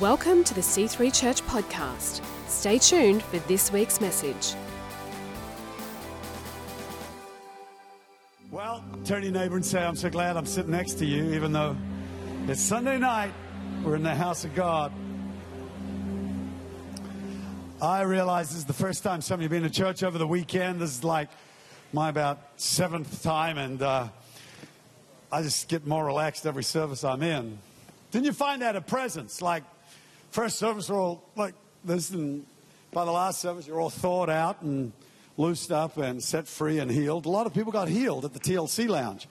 Welcome to the C3 Church podcast. Stay tuned for this week's message. Well, turn your neighbor and say, I'm so glad I'm sitting next to you, even though it's Sunday night. We're in the house of God. I realize this is the first time some of you have been to church over the weekend. This is like my about seventh time, and uh, I just get more relaxed every service I'm in. Didn't you find that a presence? Like, first service, we're all like this, and by the last service, you're all thawed out and loosed up and set free and healed. A lot of people got healed at the TLC Lounge.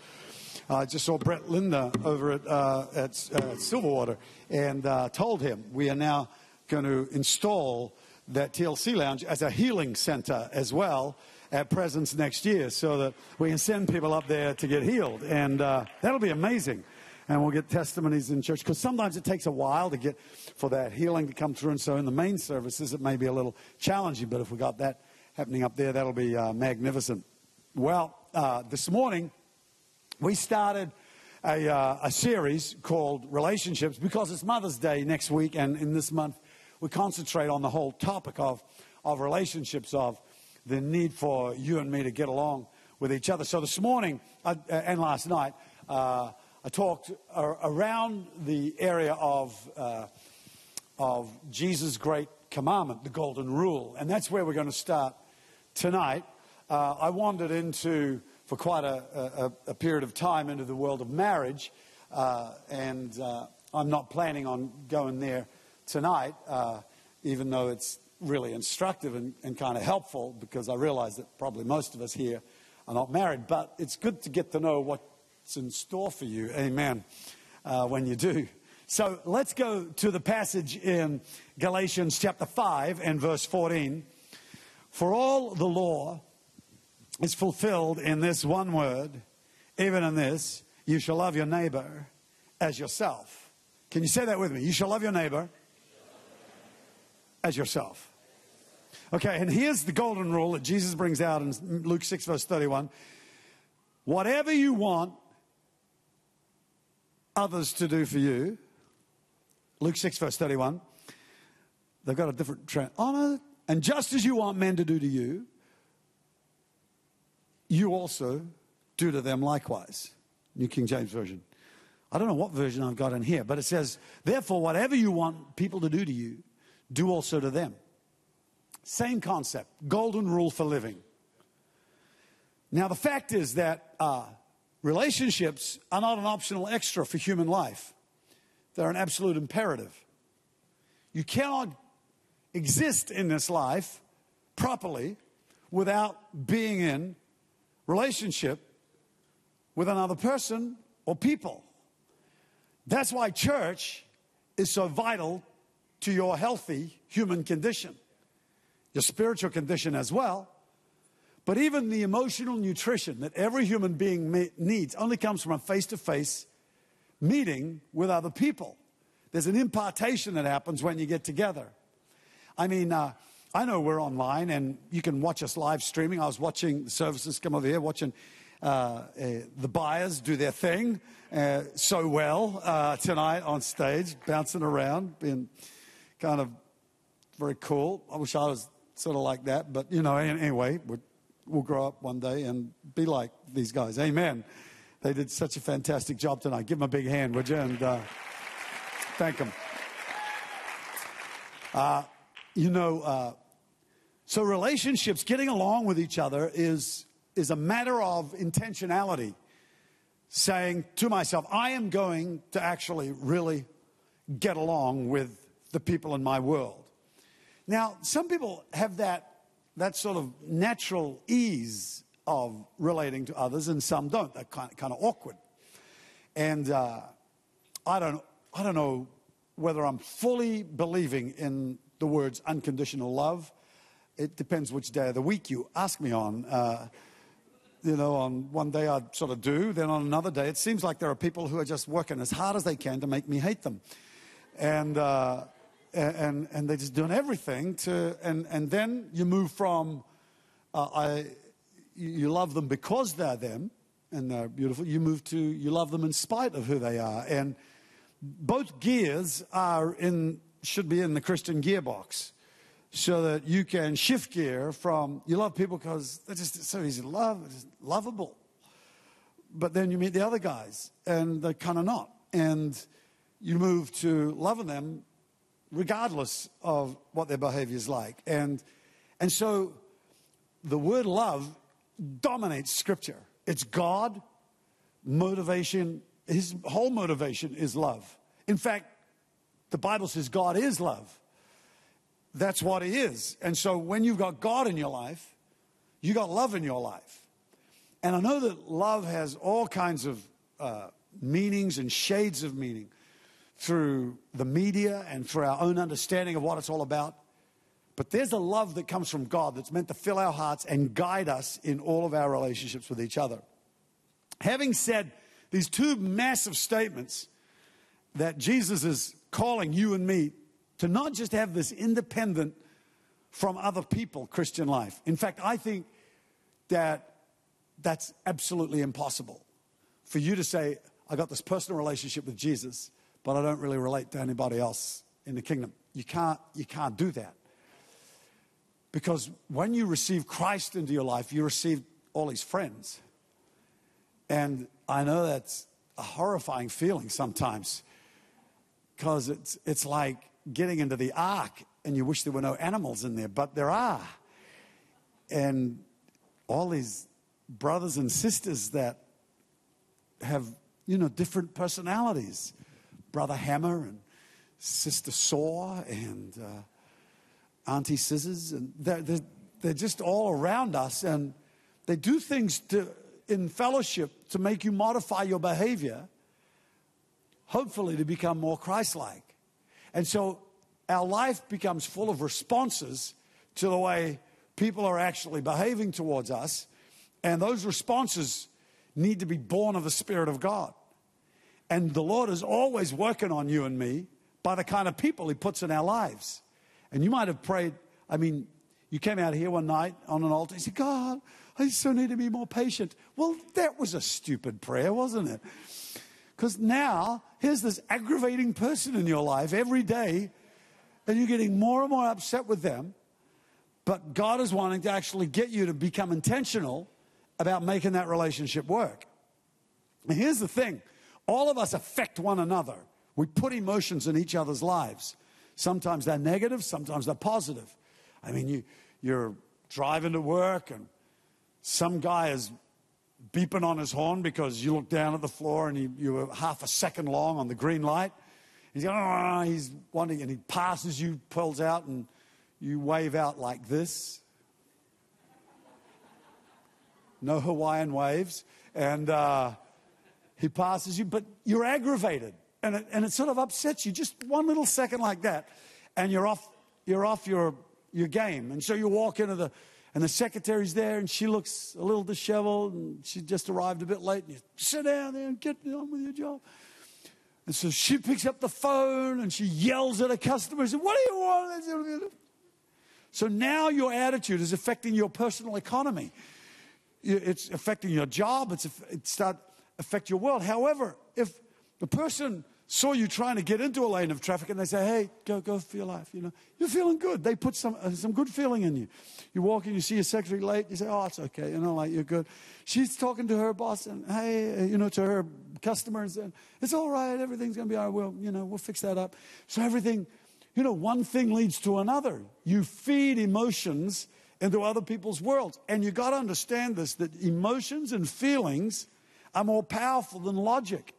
I just saw Brett Linda over at, uh, at uh, Silverwater and uh, told him we are now going to install that TLC Lounge as a healing center as well at Presence next year so that we can send people up there to get healed. And uh, that'll be amazing. And we'll get testimonies in church because sometimes it takes a while to get for that healing to come through. And so in the main services, it may be a little challenging, but if we got that happening up there, that'll be uh, magnificent. Well, uh, this morning, we started a, uh, a series called Relationships because it's Mother's Day next week, and in this month, we concentrate on the whole topic of, of relationships, of the need for you and me to get along with each other. So this morning uh, and last night, uh, I talked around the area of, uh, of Jesus' great commandment, the Golden Rule, and that's where we're going to start tonight. Uh, I wandered into, for quite a, a, a, period of time, into the world of marriage, uh, and uh, I'm not planning on going there tonight, uh, even though it's really instructive and, and kind of helpful because I realize that probably most of us here are not married. But it's good to get to know what's in store for you, amen, uh, when you do. So let's go to the passage in Galatians chapter 5 and verse 14. For all the law is fulfilled in this one word, even in this, you shall love your neighbor as yourself. Can you say that with me? You shall love your neighbor as yourself. Okay, and here's the golden rule that Jesus brings out in Luke 6, verse 31. Whatever you want others to do for you, Luke 6, verse 31, they've got a different trend. Honor, and just as you want men to do to you, you also do to them likewise. New King James Version. I don't know what version I've got in here, but it says, therefore, whatever you want people to do to you, do also to them. Same concept, golden rule for living. Now, the fact is that uh, relationships are not an optional extra for human life, they're an absolute imperative. You cannot exist in this life properly without being in relationship with another person or people. That's why church is so vital to your healthy human condition, your spiritual condition as well. But even the emotional nutrition that every human being needs only comes from a face to face meeting with other people. There's an impartation that happens when you get together. I mean, uh, I know we're online and you can watch us live streaming. I was watching the services come over here, watching uh, uh, the buyers do their thing uh, so well uh, tonight on stage, bouncing around, being kind of very cool. I wish I was sort of like that, but you know, anyway, we'll grow up one day and be like these guys. Amen. They did such a fantastic job tonight. Give them a big hand, would you? And uh, thank them. Uh, you know, uh, so relationships, getting along with each other is, is a matter of intentionality. Saying to myself, I am going to actually really get along with the people in my world. Now, some people have that, that sort of natural ease of relating to others, and some don't. They're kind of, kind of awkward. And uh, I, don't, I don't know whether I'm fully believing in the words unconditional love. It depends which day of the week you ask me on. Uh, you know, on one day I sort of do, then on another day, it seems like there are people who are just working as hard as they can to make me hate them. And, uh, and, and they're just doing everything to, and, and then you move from, uh, I, you love them because they're them and they're beautiful. You move to, you love them in spite of who they are. And both gears are in should be in the Christian gearbox so that you can shift gear from you love people because they're just so easy to love, it's lovable. But then you meet the other guys and they're kind of not. And you move to loving them regardless of what their behavior is like. And, and so the word love dominates scripture. It's God, motivation, his whole motivation is love. In fact, the Bible says God is love. That's what He is. And so when you've got God in your life, you got love in your life. And I know that love has all kinds of uh, meanings and shades of meaning through the media and through our own understanding of what it's all about. But there's a love that comes from God that's meant to fill our hearts and guide us in all of our relationships with each other. Having said these two massive statements that Jesus is calling you and me to not just have this independent from other people Christian life. In fact, I think that that's absolutely impossible for you to say, I got this personal relationship with Jesus, but I don't really relate to anybody else in the kingdom. You can't, you can't do that. Because when you receive Christ into your life, you receive all his friends. And I know that's a horrifying feeling sometimes because it's, it's like getting into the ark and you wish there were no animals in there, but there are. And all these brothers and sisters that have, you know, different personalities Brother Hammer and Sister Saw and uh, Auntie Scissors, and they're, they're, they're just all around us, and they do things to, in fellowship to make you modify your behavior hopefully to become more Christ like. And so our life becomes full of responses to the way people are actually behaving towards us. And those responses need to be born of the Spirit of God. And the Lord is always working on you and me by the kind of people He puts in our lives. And you might have prayed, I mean, you came out here one night on an altar, you said, God, I so need to be more patient. Well, that was a stupid prayer, wasn't it? Because now, here's this aggravating person in your life every day, and you're getting more and more upset with them. But God is wanting to actually get you to become intentional about making that relationship work. And here's the thing all of us affect one another. We put emotions in each other's lives. Sometimes they're negative, sometimes they're positive. I mean, you, you're driving to work, and some guy is beeping on his horn because you look down at the floor and you, were half a second long on the green light. He's going, oh, he's wanting, and he passes you, pulls out, and you wave out like this. No Hawaiian waves. And uh, he passes you, but you're aggravated. And it, and it sort of upsets you just one little second like that. And you're off, you're off your, your game. And so you walk into the, and the secretary's there, and she looks a little disheveled, and she just arrived a bit late. And you sit down there and get on with your job. And so she picks up the phone and she yells at a customer and says, What do you want? So now your attitude is affecting your personal economy. It's affecting your job. It's, it start affect your world. However, if the person saw you trying to get into a lane of traffic and they say, hey, go, go for your life, you know, you're feeling good. They put some, uh, some good feeling in you. You walk in, you see your secretary late, you say, oh, it's okay, you know, like you're good. She's talking to her boss and, hey, uh, you know, to her customers and it's all right, everything's going to be all right, we'll, you know, we'll fix that up. So everything, you know, one thing leads to another. You feed emotions into other people's worlds. And you got to understand this, that emotions and feelings are more powerful than logic.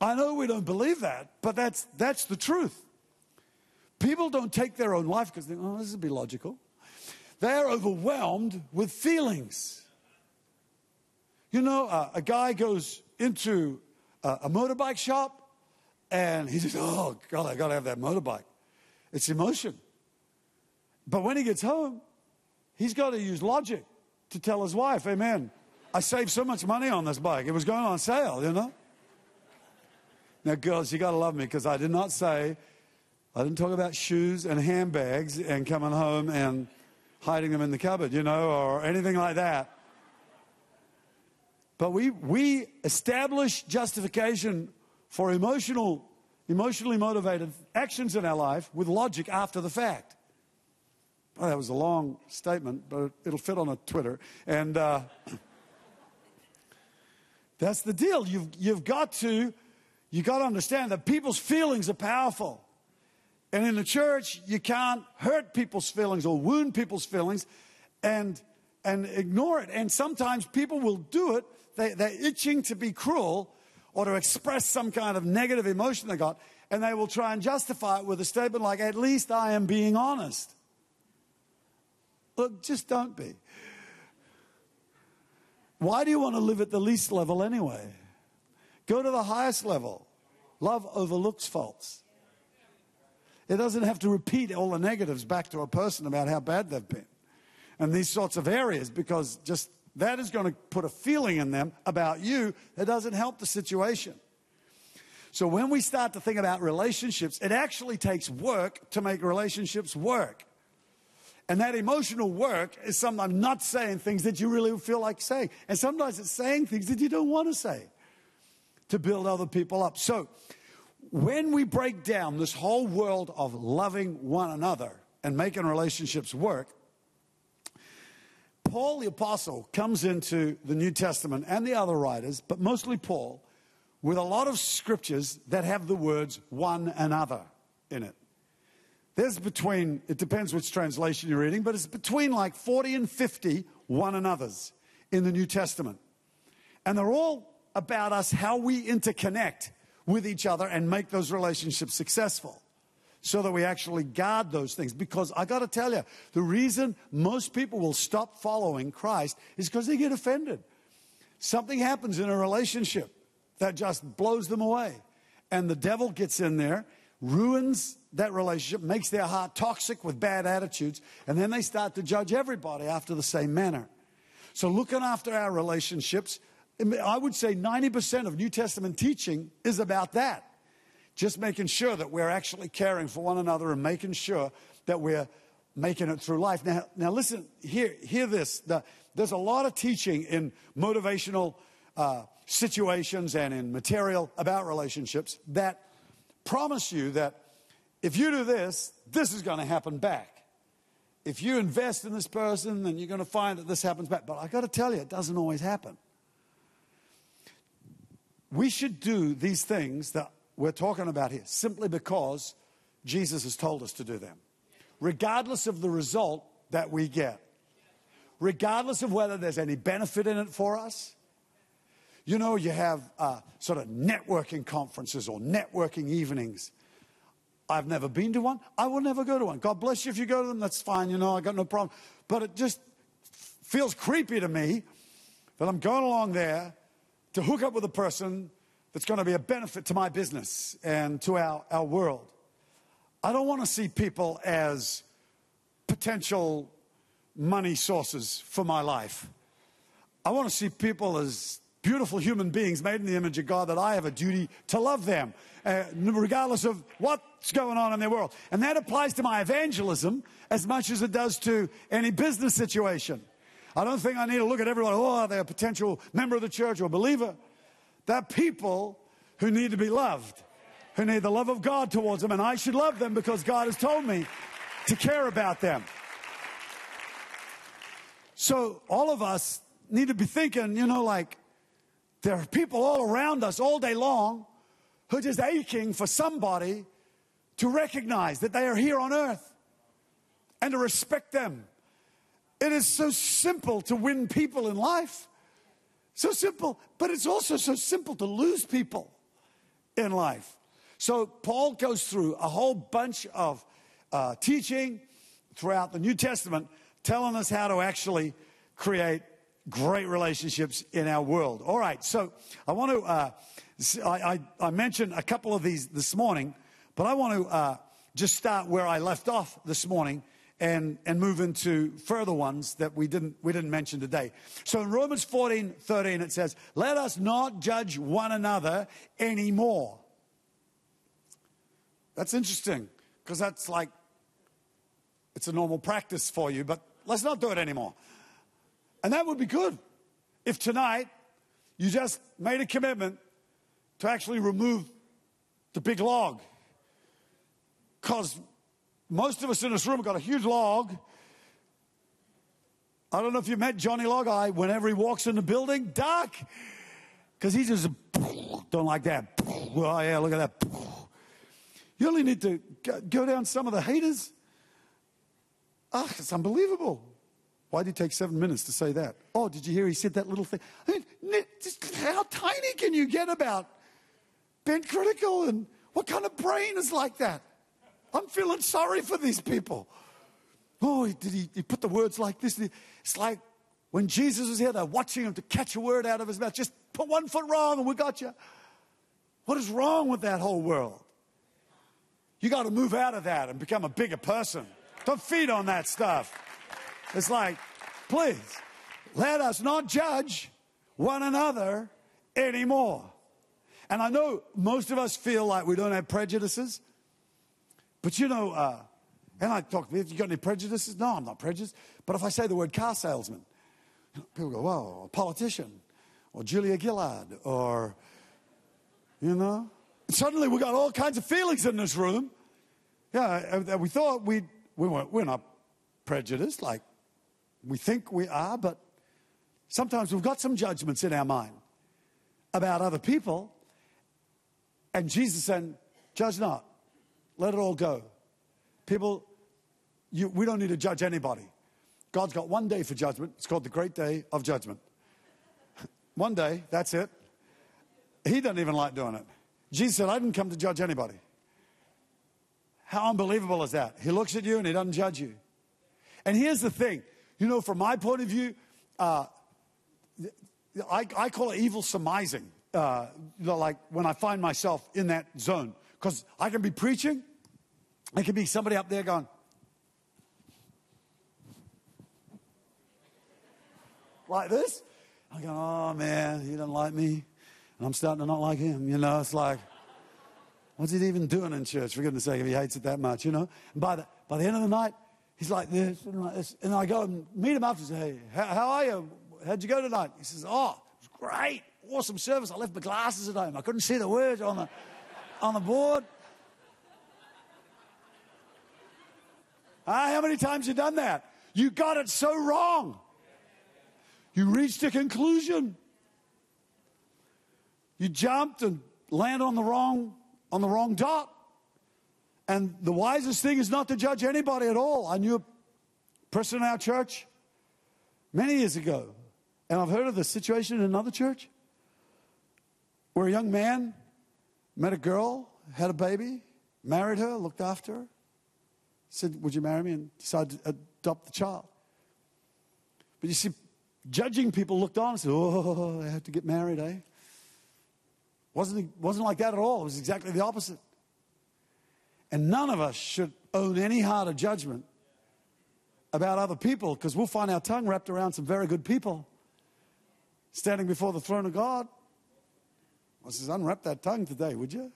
I know we don't believe that, but that's, that's the truth. People don't take their own life because they oh, this would be logical. They are overwhelmed with feelings. You know, uh, a guy goes into a, a motorbike shop and he says, oh, God, I got to have that motorbike. It's emotion. But when he gets home, he's got to use logic to tell his wife, Amen. I saved so much money on this bike. It was going on sale, you know? Now, girls, you got to love me because I did not say, I didn't talk about shoes and handbags and coming home and hiding them in the cupboard, you know, or anything like that. But we, we establish justification for emotional emotionally motivated actions in our life with logic after the fact. Well, that was a long statement, but it'll fit on a Twitter. And uh, that's the deal. You've, you've got to you got to understand that people's feelings are powerful. And in the church, you can't hurt people's feelings or wound people's feelings and, and ignore it. And sometimes people will do it. They, they're itching to be cruel or to express some kind of negative emotion they got, and they will try and justify it with a statement like, At least I am being honest. Look, just don't be. Why do you want to live at the least level anyway? Go to the highest level. Love overlooks faults. It doesn't have to repeat all the negatives back to a person about how bad they've been. And these sorts of areas, because just that is going to put a feeling in them about you that doesn't help the situation. So when we start to think about relationships, it actually takes work to make relationships work. And that emotional work is sometimes not saying things that you really feel like saying. And sometimes it's saying things that you don't want to say to build other people up. So when we break down this whole world of loving one another and making relationships work, Paul the Apostle comes into the New Testament and the other writers, but mostly Paul, with a lot of scriptures that have the words one another in it. There's between, it depends which translation you're reading, but it's between like 40 and 50 one another's in the New Testament. And they're all about us, how we interconnect with each other and make those relationships successful so that we actually guard those things. Because I got to tell you, the reason most people will stop following Christ is because they get offended. Something happens in a relationship that just blows them away. And the devil gets in there, ruins that relationship, makes their heart toxic with bad attitudes, and then they start to judge everybody after the same manner. So, looking after our relationships, I would say 90% of New Testament teaching is about that. Just making sure that we're actually caring for one another and making sure that we're making it through life. Now, now listen, hear, hear this. The, there's a lot of teaching in motivational uh, situations and in material about relationships that promise you that if you do this, this is going to happen back. If you invest in this person, then you're going to find that this happens back. But I've got to tell you, it doesn't always happen we should do these things that we're talking about here simply because Jesus has told us to do them, regardless of the result that we get, regardless of whether there's any benefit in it for us. You know, you have uh, sort of networking conferences or networking evenings. I've never been to one. I will never go to one. God bless you if you go to them. That's fine. You know, I got no problem. But it just feels creepy to me that I'm going along there to hook up with a person that's going to be a benefit to my business and to our, our world. I don't want to see people as potential money sources for my life. I want to see people as beautiful human beings made in the image of God that I have a duty to love them, uh, regardless of what's going on in their world. And that applies to my evangelism as much as it does to any business situation. I don't think I need to look at everyone, oh, are they're a potential member of the church or believer. They're people who need to be loved, who need the love of God towards them, and I should love them because God has told me to care about them. So all of us need to be thinking, you know, like there are people all around us all day long who just aching for somebody to recognize that they are here on earth and to respect them it is so simple to win people in life. So simple, but it's also so simple to lose people in life. So Paul goes through a whole bunch of uh, teaching throughout the New Testament telling us how to actually create great relationships in our world. All right, so I want to, uh, I, I, I, mentioned a couple of these this morning, but I want to uh, just start where I left off this morning and, and move into further ones that we didn't, we didn't mention today. So in Romans 14, 13, it says, Let us not judge one another anymore. That's interesting because that's like, it's a normal practice for you, but let's not do it anymore. And that would be good if tonight you just made a commitment to actually remove the big log. Because most of us in this room have got a huge log. I don't know if you met Johnny Log Eye. Whenever he walks in the building, duck. Because he just don't like that. Well, yeah, look at that. You only need to go down some of the haters. Ah, it's unbelievable. Why did it take seven minutes to say that? Oh, did you hear he said that little thing? I mean, how tiny can you get about being critical and what kind of brain is like that? I'm feeling sorry for these people. Oh, did he, he put the words like this? It's like when Jesus was here, they're watching him to catch a word out of his mouth. Just put one foot wrong and we got you. What is wrong with that whole world? You got to move out of that and become a bigger person. Don't feed on that stuff. It's like, please, let us not judge one another anymore. And I know most of us feel like we don't have prejudices, but you know, uh, and I talk, have you got any prejudices? No, I'm not prejudiced. But if I say the word car salesman, people go, well, politician, or Julia Gillard, or, you know. Suddenly we got all kinds of feelings in this room. Yeah, we thought we we weren't, we're not prejudiced like we think we are, but sometimes we've got some judgments in our mind about other people. And Jesus said, judge not, let it all go. People, you, we don't need to judge anybody. God's got one day for judgment. It's called the great day of judgment. one day, that's it. He doesn't even like doing it. Jesus said, I didn't come to judge anybody. How unbelievable is that? He looks at you and he doesn't judge you. And here's the thing you know, from my point of view, uh, I, I, call it evil surmising. Uh, like when I find myself in that zone, because I can be preaching, I can be somebody up there going, like this. I go, oh man, he doesn't like me. And I'm starting to not like him. You know, it's like, what's he even doing in church, for goodness sake, if he hates it that much, you know? And by the, by the end of the night, he's like this and like this. And I go and meet him after and say, hey, how, how are you? How'd you go tonight? He says, oh, it was great. Awesome service. I left my glasses at home. I couldn't see the words on the, on the board. Ah, how many times you done that? You got it so wrong. You reached a conclusion. You jumped and landed on the wrong on the wrong dot. And the wisest thing is not to judge anybody at all. I knew a person in our church many years ago, and I've heard of the situation in another church where a young man met a girl, had a baby, married her, looked after her, said, Would you marry me? and decided to adopt the child. But you see, judging people looked on and said, Oh, they have to get married, eh? Wasn't, wasn't like that at all. It was exactly the opposite. And none of us should own any heart of judgment about other people because we'll find our tongue wrapped around some very good people standing before the throne of God. I says, unwrap that tongue today, would you?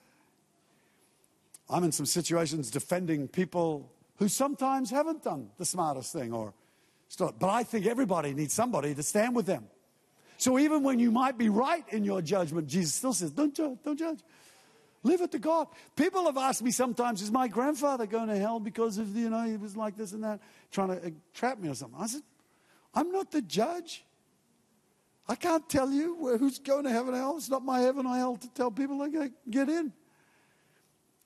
I'm in some situations defending people who sometimes haven't done the smartest thing or but I think everybody needs somebody to stand with them. So even when you might be right in your judgment, Jesus still says, don't judge, don't judge. Leave it to God. People have asked me sometimes, is my grandfather going to hell because of, you know, he was like this and that, trying to uh, trap me or something. I said, I'm not the judge. I can't tell you who's going to heaven or hell. It's not my heaven or hell to tell people they to get in.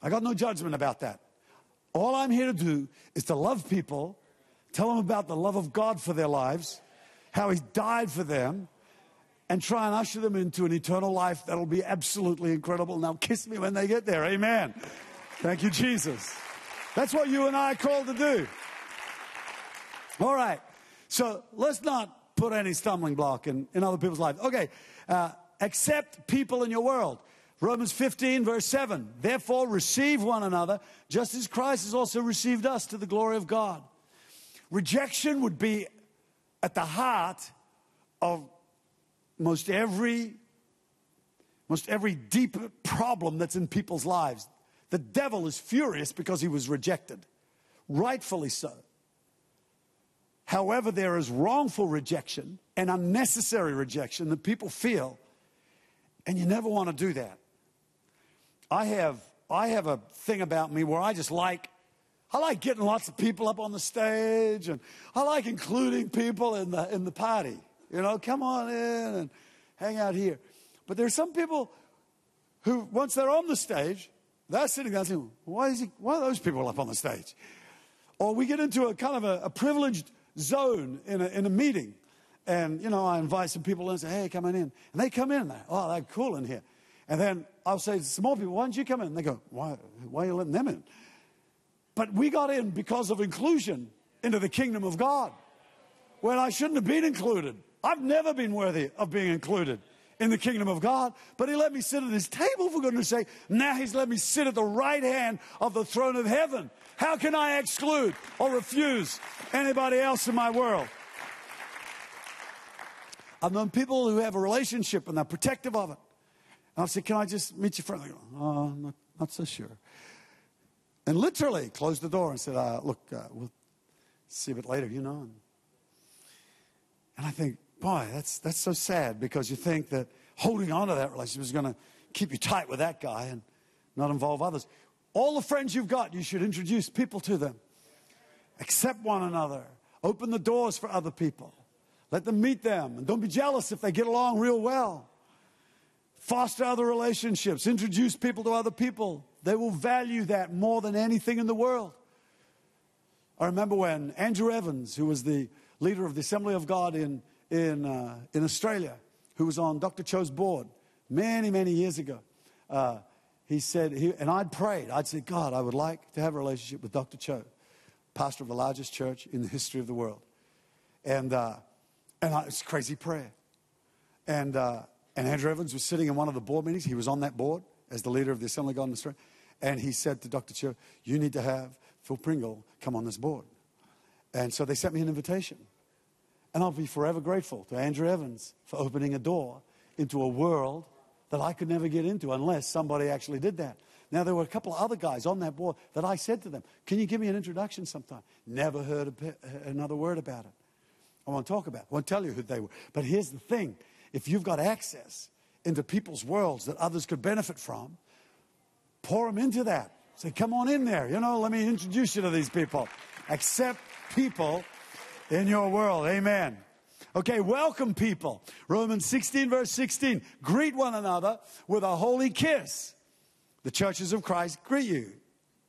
I got no judgment about that. All I'm here to do is to love people, tell them about the love of God for their lives, how He died for them, and try and usher them into an eternal life that'll be absolutely incredible. Now, kiss me when they get there. Amen. Thank you, Jesus. That's what you and I are called to do. All right. So let's not put any stumbling block in, in other people's lives. Okay. Uh, accept people in your world. Romans 15, verse 7. Therefore, receive one another, just as Christ has also received us to the glory of God. Rejection would be at the heart of most every most every deep problem that's in people's lives. The devil is furious because he was rejected, rightfully so. However, there is wrongful rejection and unnecessary rejection that people feel, and you never want to do that. I have I have a thing about me where I just like I like getting lots of people up on the stage and I like including people in the in the party. You know, come on in and hang out here. But there's some people who once they're on the stage, they're sitting there saying, why, is he, why are those people up on the stage? Or we get into a kind of a, a privileged zone in a, in a meeting. And, you know, I invite some people in and say, hey, come on in. And they come in. Oh, they're cool in here. And then I'll say to some more people, why don't you come in? And they go, why, why are you letting them in? But we got in because of inclusion into the kingdom of God when I shouldn't have been included. I've never been worthy of being included in the kingdom of God, but he let me sit at his table, for goodness sake. Now he's let me sit at the right hand of the throne of heaven. How can I exclude or refuse anybody else in my world? I've known people who have a relationship and they're protective of it. And I'll say, Can I just meet you for They go, Oh, I'm not, not so sure. And literally closed the door and said, uh, Look, uh, we'll see a bit later, you know. And, and I think, boy, that's, that's so sad because you think that holding on to that relationship is going to keep you tight with that guy and not involve others. All the friends you've got, you should introduce people to them. Accept one another. Open the doors for other people. Let them meet them. And don't be jealous if they get along real well. Foster other relationships. Introduce people to other people. They will value that more than anything in the world. I remember when Andrew Evans, who was the leader of the Assembly of God in, in, uh, in Australia, who was on Dr. Cho's board many, many years ago, uh, he said, he, and I'd prayed, I'd said, God, I would like to have a relationship with Dr. Cho, pastor of the largest church in the history of the world. And, uh, and I, it's crazy prayer. And, uh, and Andrew Evans was sitting in one of the board meetings. He was on that board as the leader of the Assembly of God in Australia. And he said to Dr. Cho, You need to have Phil Pringle come on this board. And so they sent me an invitation. And I'll be forever grateful to Andrew Evans for opening a door into a world that I could never get into unless somebody actually did that. Now, there were a couple of other guys on that board that I said to them, Can you give me an introduction sometime? Never heard uh, another word about it. I won't talk about it. I won't tell you who they were. But here's the thing if you've got access into people's worlds that others could benefit from, pour them into that. Say, Come on in there. You know, let me introduce you to these people. Accept people in your world. Amen. Okay, welcome people. Romans 16, verse 16. Greet one another with a holy kiss. The churches of Christ greet you.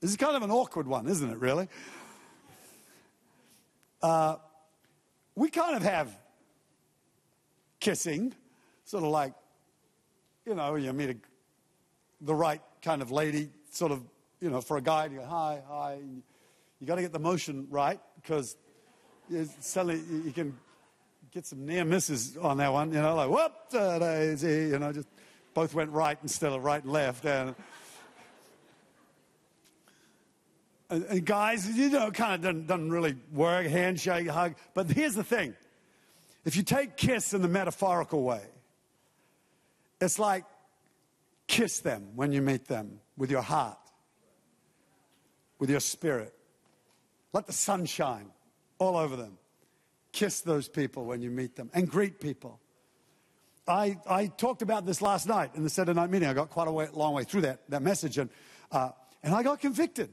This is kind of an awkward one, isn't it, really? Uh, we kind of have kissing, sort of like, you know, you meet a, the right kind of lady, sort of, you know, for a guy, you go, hi, hi. You got to get the motion right because suddenly you can get some near misses on that one, you know, like, whoop, daisy, you know, just both went right instead of right and left. And, and, and guys, you know, kind of doesn't, doesn't really work, handshake, hug. But here's the thing if you take kiss in the metaphorical way, it's like kiss them when you meet them with your heart, with your spirit. Let the sun shine all over them. Kiss those people when you meet them and greet people. I, I talked about this last night in the Saturday night meeting. I got quite a way, long way through that, that message, and, uh, and I got convicted.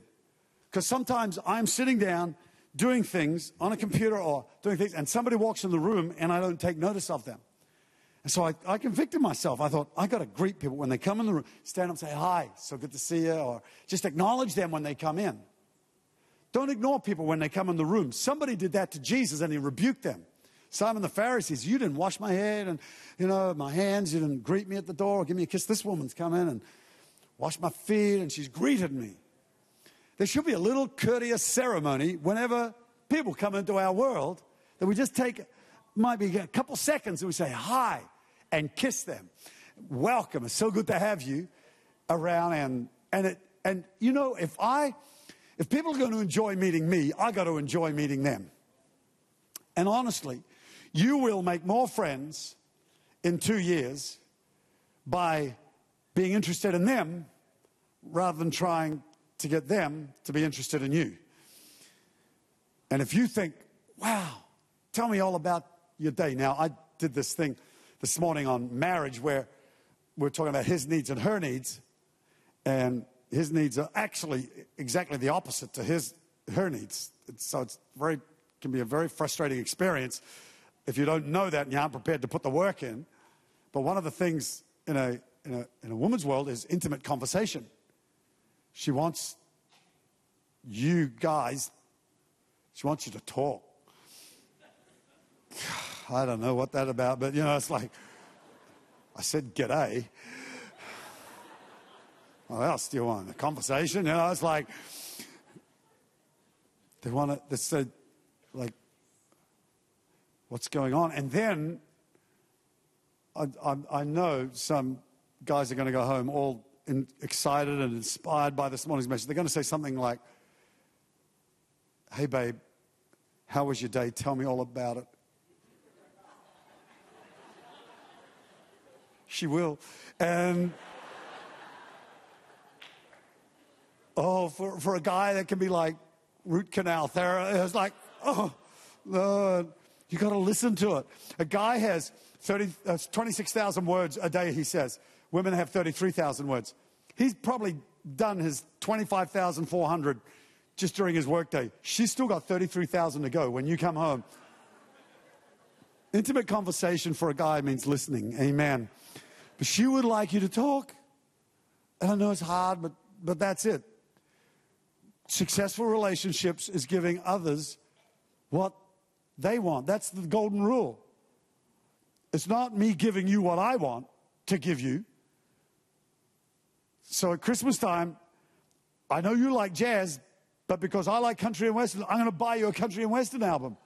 Because sometimes I'm sitting down doing things on a computer or doing things, and somebody walks in the room and I don't take notice of them. And so I, I convicted myself. I thought, I got to greet people when they come in the room, stand up and say, Hi, so good to see you, or just acknowledge them when they come in. Don't ignore people when they come in the room. Somebody did that to Jesus and he rebuked them. Simon the Pharisees, you didn't wash my head and, you know, my hands. You didn't greet me at the door or give me a kiss. This woman's come in and washed my feet and she's greeted me. There should be a little courteous ceremony whenever people come into our world that we just take, might be a couple seconds and we say hi and kiss them. Welcome. It's so good to have you around. And, and, it, and you know, if I, if people are going to enjoy meeting me, I got to enjoy meeting them. And honestly, you will make more friends in two years by being interested in them rather than trying to get them to be interested in you. And if you think, wow, tell me all about your day. Now, I did this thing this morning on marriage where we're talking about his needs and her needs. And his needs are actually exactly the opposite to his her needs. So it's very can be a very frustrating experience if you don't know that and you aren't prepared to put the work in. But one of the things in a in a, in a woman's world is intimate conversation. She wants you guys, she wants you to talk. I don't know what that about, but you know, it's like, I said g'day. What else do you want? A conversation? You know, it's like, they want to, they said, like, what's going on? And then I, I, I know some guys are going to go home all in, excited and inspired by this morning's message. They're going to say something like, Hey, babe, how was your day? Tell me all about it. she will. And oh, for, for a guy that can be like root canal therapy, it's like, oh, Lord, you got to listen to it. A guy has 30, uh, 26,000 words a day, he says. Women have 33,000 words. He's probably done his 25,400 just during his workday. She's still got 33,000 to go when you come home. Intimate conversation for a guy means listening. Amen. But she would like you to talk. And I know it's hard, but, but that's it. Successful relationships is giving others what they want. That's the golden rule. It's not me giving you what I want to give you. So at Christmas time, I know you like jazz, but because I like country and western, I'm going to buy you a country and western album.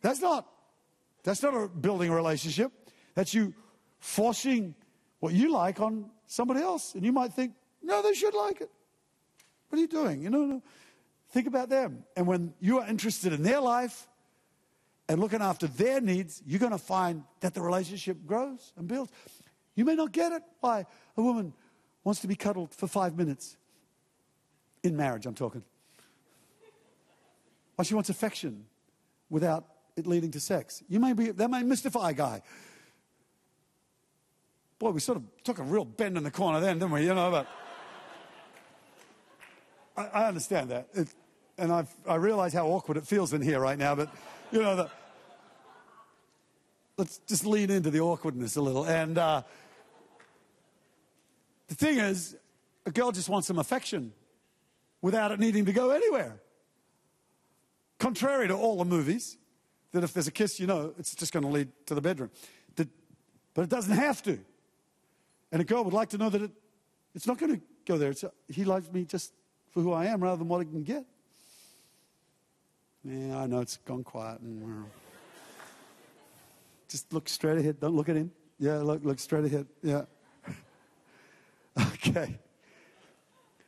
That's not. That's not a building a relationship. That's you forcing what you like on somebody else. And you might think, no, they should like it. What are you doing? You know, think about them. And when you are interested in their life and looking after their needs, you're going to find that the relationship grows and builds. You may not get it. Why? A woman wants to be cuddled for five minutes. In marriage, I'm talking. Why she wants affection without it leading to sex. You may be, that may mystify a guy. Boy, we sort of took a real bend in the corner then, didn't we? You know, but I, I understand that. It, and I've, I realize how awkward it feels in here right now, but you know, the, let's just lean into the awkwardness a little. And uh, the thing is, a girl just wants some affection without it needing to go anywhere. Contrary to all the movies, that if there's a kiss, you know it's just going to lead to the bedroom. That, but it doesn't have to. And a girl would like to know that it, it's not going to go there. It's, he likes me just for who I am rather than what I can get. Yeah, I know it's gone quiet. And just look straight ahead. Don't look at him. Yeah, look, look straight ahead. Yeah. okay.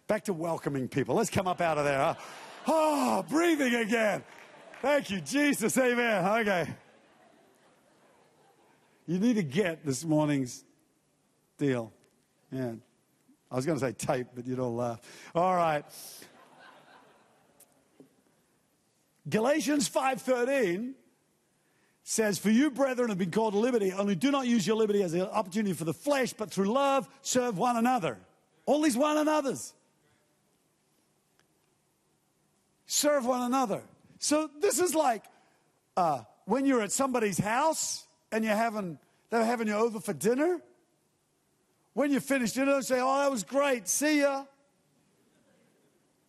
Back to welcoming people. Let's come up out of there. Huh? Oh, breathing again. Thank you, Jesus. Amen. Okay. You need to get this morning's deal. Yeah. I was going to say tape, but you don't laugh. All right. Galatians 5:13 says, "For you, brethren, have been called to liberty. Only do not use your liberty as an opportunity for the flesh, but through love serve one another." All these one another's. serve one another. So this is like uh, when you're at somebody's house and you're having they're having you over for dinner. When you finish dinner, say, "Oh, that was great. See ya."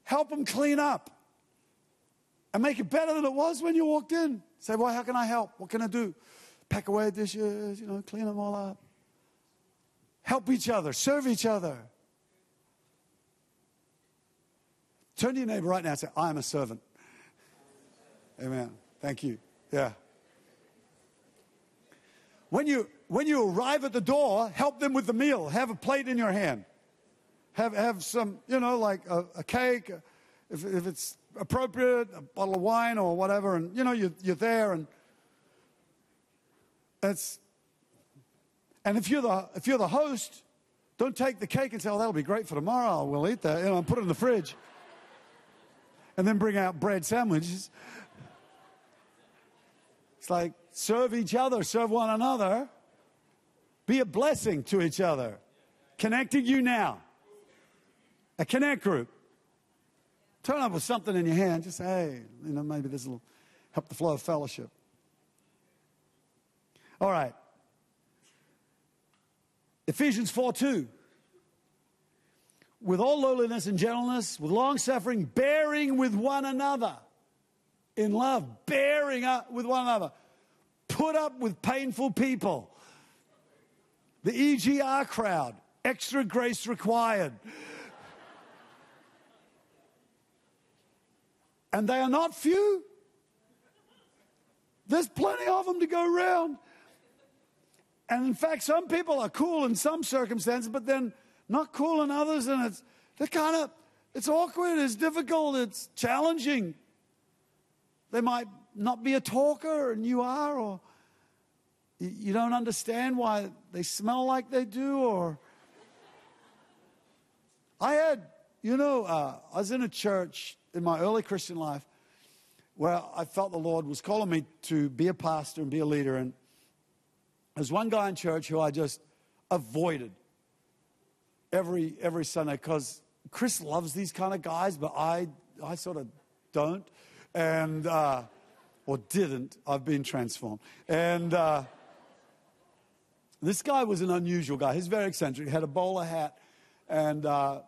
Help them clean up and make it better than it was when you walked in. Say, "Well, how can I help? What can I do? Pack away dishes, you know, clean them all up. Help each other, serve each other." Turn to your neighbor right now and say, I am a servant. Amen. Thank you. Yeah. When you, when you arrive at the door, help them with the meal. Have a plate in your hand. Have, have some, you know, like a, a cake, if, if it's appropriate, a bottle of wine or whatever. And, you know, you, you're there and it's, and if you're the, if you're the host, don't take the cake and say, oh, that'll be great for tomorrow. We'll eat that, you know, and put it in the fridge and then bring out bread sandwiches. It's like serve each other, serve one another, be a blessing to each other, connecting you now. A connect group. Turn up with something in your hand. Just say, hey, you know, maybe this will help the flow of fellowship. All right. Ephesians 4 2. With all lowliness and gentleness, with long suffering, bearing with one another in love, bearing up with one another. Put up with painful people. The EGR crowd, extra grace required. And they are not few. There's plenty of them to go around. And in fact, some people are cool in some circumstances, but then not cool in others. And it's they're kind of it's awkward, it's difficult, it's challenging. They might not be a talker, and you are, or you don't understand why they smell like they do, or I had, you know, uh, I was in a church in my early Christian life where I felt the Lord was calling me to be a pastor and be a leader. And there's one guy in church who I just avoided every every Sunday because Chris loves these kind of guys, but I I sort of don't, and uh, or didn't. I've been transformed, and uh, this guy was an unusual guy. He's very eccentric. He had a bowler hat, and uh,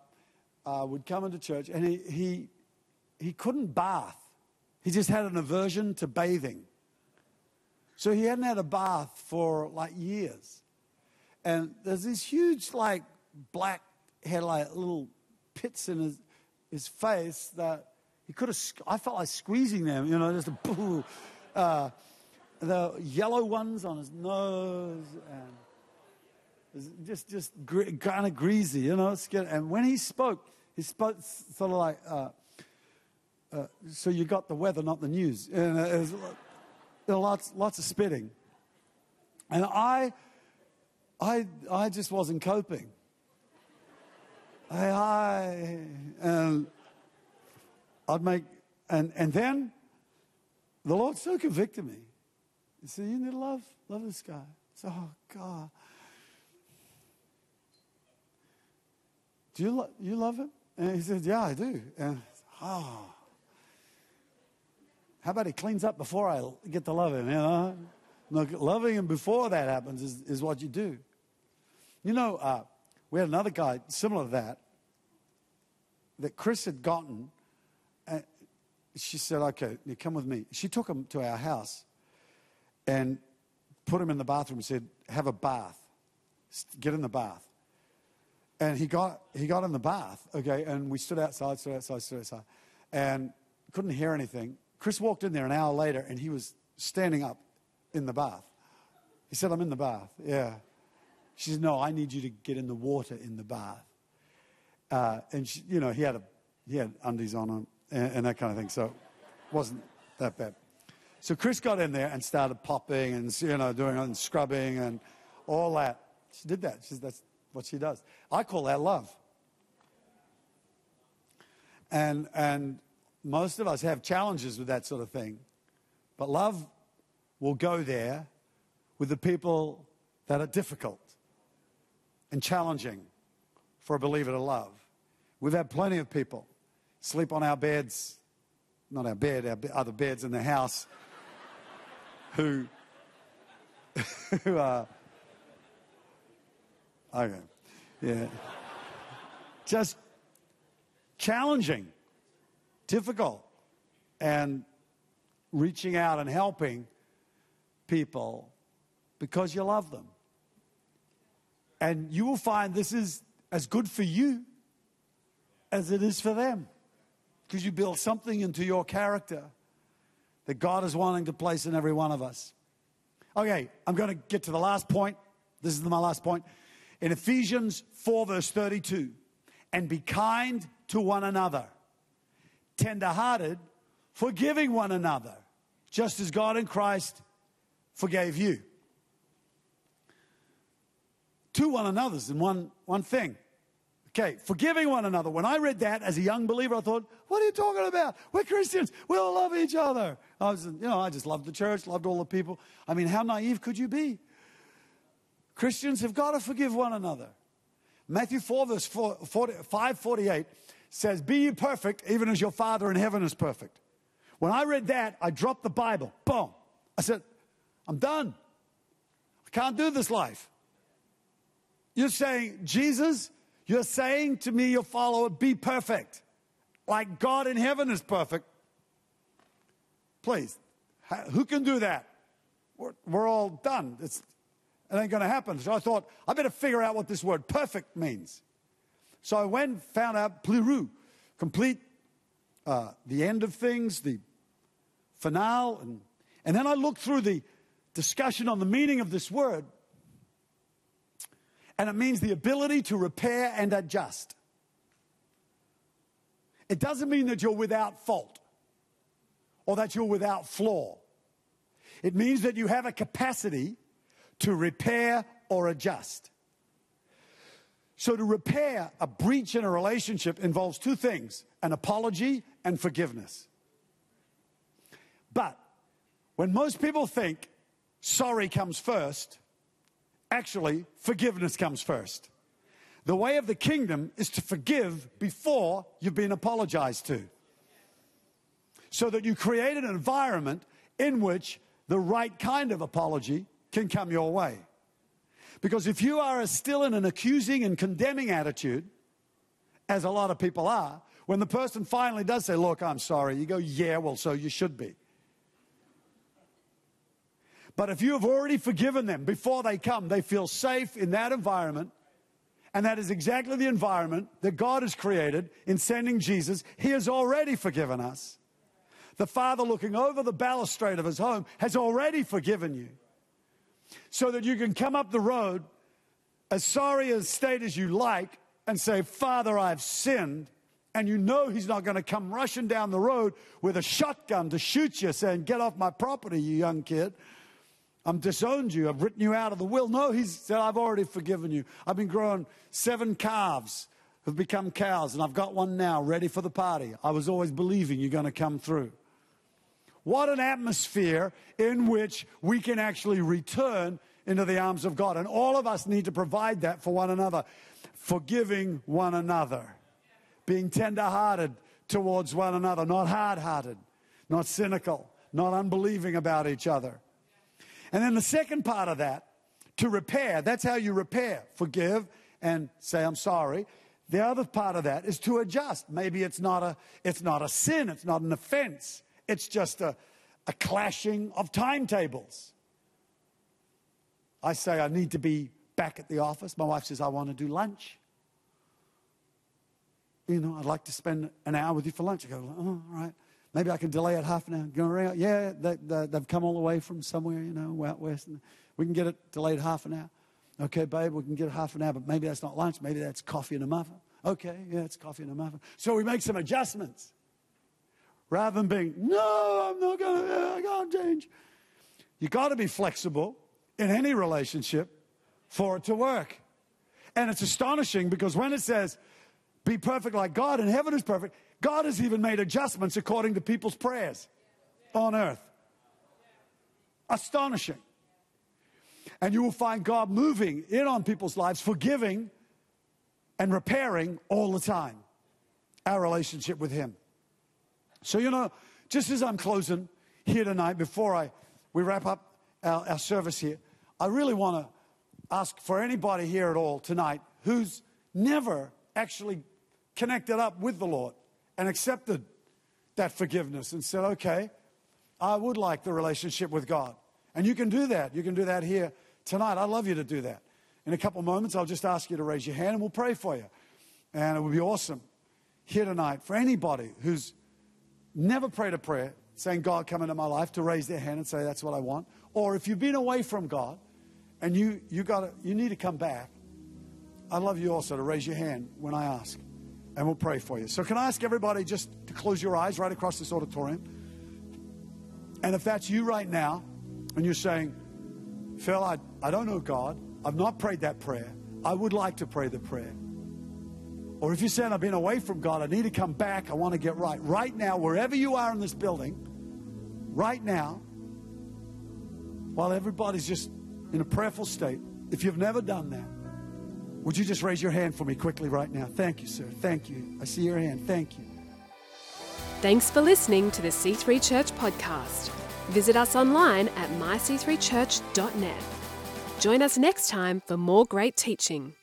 uh would come into church, and he he he couldn't bath. He just had an aversion to bathing. So he hadn't had a bath for like years. And there's these huge, like, black, had like little pits in his, his face that he could have, I felt like squeezing them, you know, just a boo. Uh, the yellow ones on his nose and just, just kind of greasy, you know. And when he spoke, he spoke sort of like, uh, uh, so you got the weather, not the news. And uh, was, lots, lots of spitting. And I, I, I just wasn't coping. I, and I'd make, and, and then the Lord so convicted me. He said, You need to love, love this guy. Said, Oh, God. Do you, lo- you love him? And he said, Yeah, I do. And, oh. How about he cleans up before I get to love him, you know? Look, loving him before that happens is, is what you do. You know, uh, we had another guy similar to that, that Chris had gotten. And she said, okay, you come with me. She took him to our house and put him in the bathroom and said, have a bath. Get in the bath. And he got, he got in the bath, okay, and we stood outside, stood outside, stood outside, and couldn't hear anything. Chris walked in there an hour later and he was standing up in the bath. He said, I'm in the bath. Yeah. She said, No, I need you to get in the water in the bath. Uh, and, she, you know, he had, a, he had undies on him and, and that kind of thing. So it wasn't that bad. So Chris got in there and started popping and, you know, doing and scrubbing and all that. She did that. She, said, that's what she does. I call that love. And, and most of us have challenges with that sort of thing. But love will go there with the people that are difficult and challenging for a believer to love. We've had plenty of people sleep on our beds, not our bed, our other beds in the house, who, who are, okay, yeah, just challenging difficult. And reaching out and helping people because you love them. And you will find this is as good for you as it is for them because you build something into your character that God is wanting to place in every one of us. Okay, I'm going to get to the last point. This is my last point. In Ephesians 4, verse 32, and be kind to one another tenderhearted, forgiving one another, just as God in Christ forgave you. Two one another's in one, one thing. Okay, forgiving one another. When I read that as a young believer, I thought, what are you talking about? We're Christians. We all love each other. I was, you know, I just loved the church, loved all the people. I mean, how naive could you be? Christians have got to forgive one another. Matthew 4, verse 4, 40, 548 says, Be ye perfect, even as your Father in heaven is perfect. When I read that, I dropped the Bible. Boom. I said, I'm done. I can't do this life. You're saying, Jesus, you're saying to me, your follower, be perfect, like God in heaven is perfect. Please, who can do that? We're, we're all done. It's, it ain't going to happen. So I thought, I better figure out what this word perfect means. So I went, found out pluru, complete, uh, the end of things, the finale. And, and then I looked through the discussion on the meaning of this word. And it means the ability to repair and adjust. It doesn't mean that you're without fault or that you're without flaw. It means that you have a capacity to repair or adjust. So, to repair a breach in a relationship involves two things an apology and forgiveness. But when most people think sorry comes first, actually, forgiveness comes first. The way of the kingdom is to forgive before you've been apologized to. So that you create an environment in which the right kind of apology can come your way. Because if you are still in an accusing and condemning attitude, as a lot of people are, when the person finally does say, Look, I'm sorry, you go, Yeah, well, so you should be. But if you have already forgiven them before they come, they feel safe in that environment. And that is exactly the environment that God has created in sending Jesus. He has already forgiven us. The Father, looking over the balustrade of his home, has already forgiven you. So that you can come up the road as sorry a state as you like and say, Father, I've sinned. And you know he's not going to come rushing down the road with a shotgun to shoot you, saying, Get off my property, you young kid. I'm disowned you. I've written you out of the will. No, he said, I've already forgiven you. I've been growing seven calves who've become cows, and I've got one now ready for the party. I was always believing you're going to come through. What an atmosphere in which we can actually return into the arms of God. And all of us need to provide that for one another, forgiving one another, being tender hearted towards one another, not hard hearted, not cynical, not unbelieving about each other. And then the second part of that, to repair, that's how you repair. Forgive and say, I'm sorry. The other part of that is to adjust. Maybe it's not a, it's not a sin, it's not an offense, it's just a, a clashing of timetables. I say, I need to be back at the office. My wife says, I want to do lunch. You know, I'd like to spend an hour with you for lunch. I go, oh, all right. Maybe I can delay it half an hour. Go around. Yeah, they, they, they've come all the way from somewhere, you know, out west. And we can get it delayed half an hour. Okay, babe, we can get it half an hour, but maybe that's not lunch. Maybe that's coffee and a muffin. Okay, yeah, it's coffee and a muffin. So we make some adjustments. Rather than being, no, I'm not going to, I can't change. You've got to be flexible in any relationship for it to work. And it's astonishing because when it says, be perfect like God and heaven is perfect, God has even made adjustments according to people's prayers on earth. Astonishing. And you will find God moving in on people's lives, forgiving and repairing all the time our relationship with Him. So, you know, just as I'm closing here tonight, before I, we wrap up our, our service here, I really want to ask for anybody here at all tonight who's never actually connected up with the Lord and accepted that forgiveness and said, okay, I would like the relationship with God. And you can do that. You can do that here tonight. I'd love you to do that. In a couple of moments, I'll just ask you to raise your hand and we'll pray for you. And it would be awesome here tonight for anybody who's never prayed a prayer saying, God, come into my life, to raise their hand and say, that's what I want. Or if you've been away from God and you, you, gotta, you need to come back, I'd love you also to raise your hand when I ask and we'll pray for you. So, can I ask everybody just to close your eyes right across this auditorium? And if that's you right now, and you're saying, Phil, I, I don't know God, I've not prayed that prayer, I would like to pray the prayer. Or if you're saying, I've been away from God, I need to come back, I want to get right. Right now, wherever you are in this building, right now, while everybody's just in a prayerful state, if you've never done that, Would you just raise your hand for me quickly right now? Thank you, sir. Thank you. I see your hand. Thank you. Thanks for listening to the C3 Church podcast. Visit us online at myc3church.net. Join us next time for more great teaching.